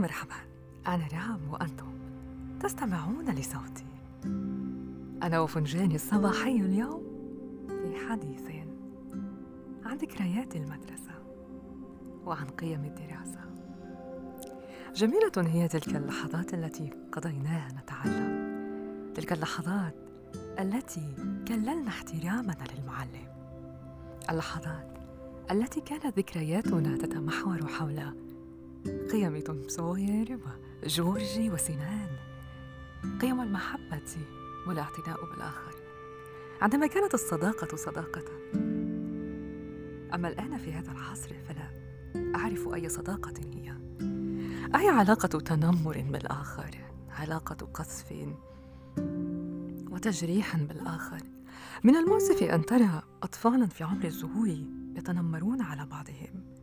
مرحبا. أنا رام وأنتم تستمعون لصوتي. أنا وفنجاني الصباحي اليوم في حديث عن ذكريات المدرسة وعن قيم الدراسة. جميلة هي تلك اللحظات التي قضيناها نتعلم. تلك اللحظات التي كللنا احترامنا للمعلم. اللحظات التي كانت ذكرياتنا تتمحور حول قيم توم سوير وجورجي وسنان قيم المحبة والاعتناء بالآخر. عندما كانت الصداقة صداقة. أما الآن في هذا العصر فلا أعرف أي صداقة هي. أي علاقة تنمر بالآخر؟ علاقة قذف وتجريح بالآخر. من المؤسف أن ترى أطفالا في عمر الزهور يتنمرون على بعضهم.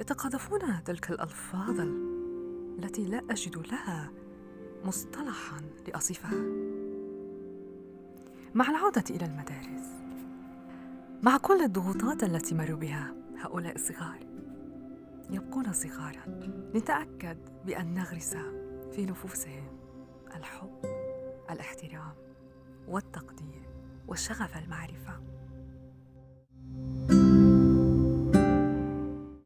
يتقاذفون تلك الألفاظ التي لا أجد لها مصطلحا لأصفها. مع العودة إلى المدارس مع كل الضغوطات التي مروا بها هؤلاء الصغار يبقون صغارا نتأكد بأن نغرس في نفوسهم الحب الاحترام والتقدير وشغف المعرفة.